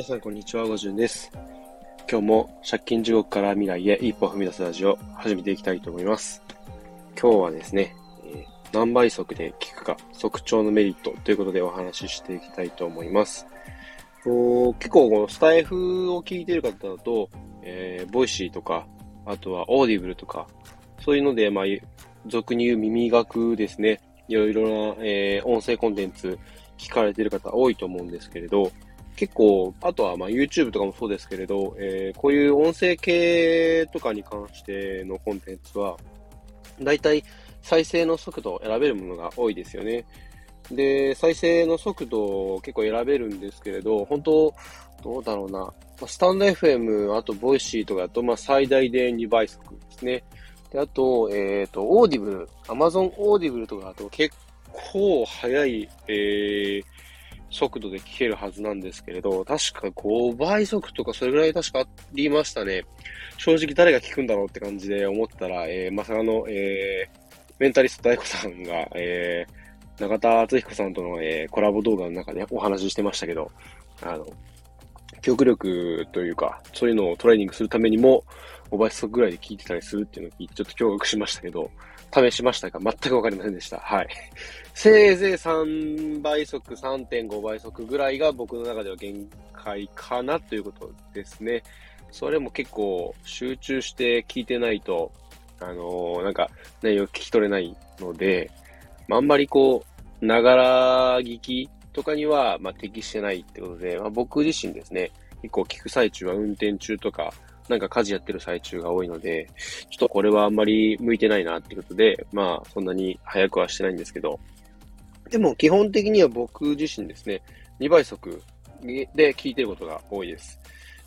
皆さん、こんにちは。ごじゅんです。今日も借金地獄から未来へ一歩踏み出すラジオ始めていきたいと思います。今日はですね、えー、何倍速で聞くか、速聴のメリットということでお話ししていきたいと思います。結構、このスタイフを聞いてる方だと、えー、ボイシーとか、あとはオーディブルとか、そういうので、まあ、俗に言う耳学ですね。いろいろな、えー、音声コンテンツ聞かれてる方多いと思うんですけれど、結構、あとはまあ YouTube とかもそうですけれど、えー、こういう音声系とかに関してのコンテンツは、だいたい再生の速度を選べるものが多いですよね。で、再生の速度を結構選べるんですけれど、本当、どうだろうな。スタンド FM、あと、ボイシーとかだと、まあ、最大で2倍速ですね。で、あと、えっ、ー、と、オーディブル、アマゾンオーディブルとかだと結構速い、えー、速度で聞けるはずなんですけれど、確か5倍速とかそれぐらい確かありましたね。正直誰が聞くんだろうって感じで思ったら、えー、まさかの、えー、メンタリスト大子さんが、えー、中田敦彦さんとの、えー、コラボ動画の中でお話ししてましたけど、あの、記憶力というか、そういうのをトレーニングするためにも、5倍速ぐらいで聞いてたりするっていうのを、ちょっと驚愕しましたけど、試しましたが、全くわかりませんでした。はい。せいぜい3倍速、3.5倍速ぐらいが僕の中では限界かなということですね。それも結構集中して聞いてないと、あのー、なんか内容聞き取れないので、まあ、あんまりこう、ながら聞きとかには、まあ、適してないってことで、まあ、僕自身ですね、結構聞く最中は運転中とか、なんか家事やってる最中が多いので、ちょっとこれはあんまり向いてないなってことで、まあそんなに早くはしてないんですけど、でも基本的には僕自身ですね、2倍速で聞いてることが多いです。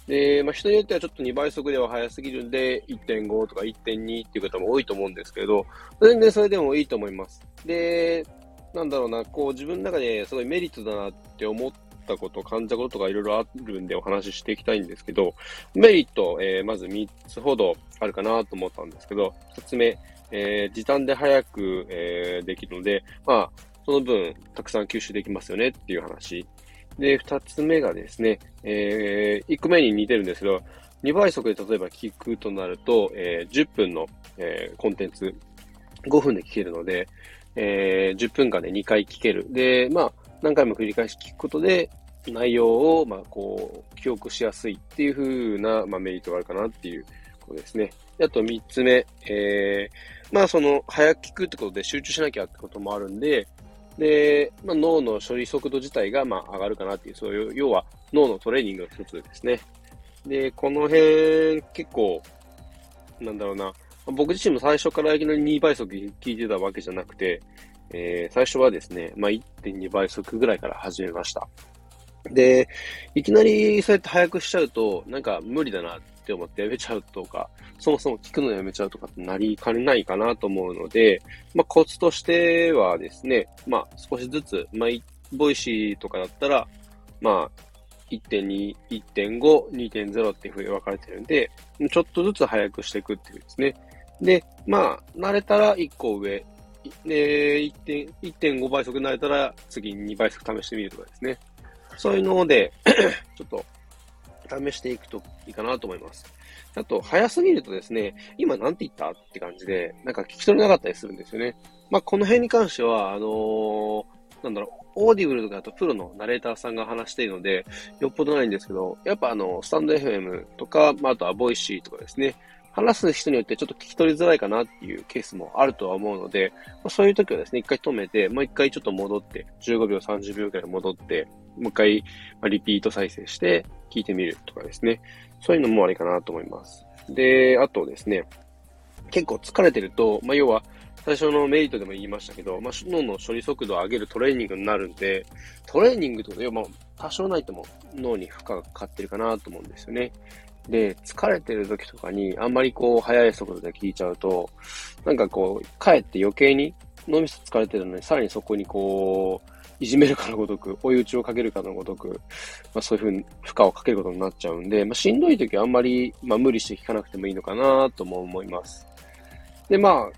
で、まあ人によってはちょっと2倍速では早すぎるんで、1.5とか1.2っていう方も多いと思うんですけど、全然それでもいいと思います。で、なんだろうな、こう自分の中ですごいメリットだなって思っったこと、感じたことがいろいろあるんでお話ししていきたいんですけど、メリット、えー、まず3つほどあるかなと思ったんですけど、1つ目、えー、時短で早く、えー、できるので、まあ、その分、たくさん吸収できますよねっていう話。で、2つ目がですね、えー、1個目に似てるんですけど、2倍速で例えば聞くとなると、えー、10分の、えー、コンテンツ、5分で聞けるので、えー、10分間で2回聞ける。で、まあ、何回も繰り返し聞くことで、内容を、まあ、こう、記憶しやすいっていう風な、まあ、メリットがあるかなっていうことですね。あと3つ目、えー、まあ、その、早く聞くってことで集中しなきゃってこともあるんで、で、まあ、脳の処理速度自体が、まあ、上がるかなっていう、そういう、要は脳のトレーニングの一つですね。で、この辺、結構、なんだろうな、僕自身も最初からいきなり2倍速聞いてたわけじゃなくて、えー、最初はですね、まあ、1.2倍速ぐらいから始めました。で、いきなりそうやって早くしちゃうと、なんか無理だなって思ってやめちゃうとか、そもそも聞くのやめちゃうとかってなりかねないかなと思うので、まあ、コツとしてはですね、まあ、少しずつ、まあ、ボイシーとかだったら、まあ、1.2、1.5、2.0っていう風に分かれてるんで、ちょっとずつ速くしていくっていうですね。で、まあ、慣れたら1個上、で、1.5倍速に慣れたら次に2倍速試してみるとかですね。そういうので ちょっと試していくといいかなと思います。あと、速すぎるとですね、今なんて言ったって感じで、なんか聞き取れなかったりするんですよね。まあ、この辺に関しては、あのー、なんだろう、オーディブルとかだとプロのナレーターさんが話しているので、よっぽどないんですけど、やっぱあの、スタンド FM とか、まあ、あとはボイシーとかですね、話す人によってちょっと聞き取りづらいかなっていうケースもあるとは思うので、まあ、そういう時はですね、一回止めて、もう一回ちょっと戻って、15秒、30秒くらい戻って、もう一回、ま、リピート再生して聞いてみるとかですね。そういうのもありかなと思います。で、あとですね、結構疲れてると、まあ、要は、最初のメリットでも言いましたけど、まあ、脳の処理速度を上げるトレーニングになるんで、トレーニングってことで、まあ、多少ないとも脳に負荷がかかってるかなと思うんですよね。で、疲れてる時とかに、あんまりこう、速い速度で聞いちゃうと、なんかこう、かえって余計に脳みそ疲れてるのに、さらにそこにこう、いじめるかのごとく、追い打ちをかけるかのごとく、まあそういうふうに負荷をかけることになっちゃうんで、まあしんどい時はあんまり、まあ無理して聞かなくてもいいのかなとも思います。で、まあ、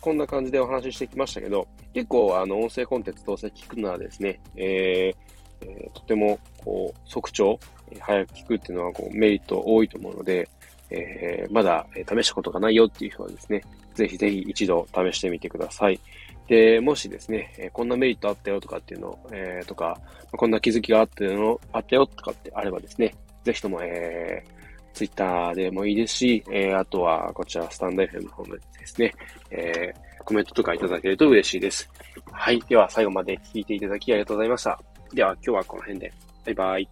こんな感じでお話ししてきましたけど、結構あの音声コンテンツどうせ聞くのはですね、えー、えー、とても、こう、速聴、早く聞くっていうのは、こう、メリット多いと思うので、えー、まだ、え試したことがないよっていう人はですね、ぜひぜひ一度試してみてください。で、もしですね、えこんなメリットあったよとかっていうの、えー、とか、こんな気づきがあったの、あったよとかってあればですね、ぜひとも、えー、ツイッターでもいいですし、えー、あとはこちらスタンド FM の方でですね、えー、コメントとかいただけると嬉しいです。はい。では最後まで聞いていただきありがとうございました。では今日はこの辺で。バイバイ。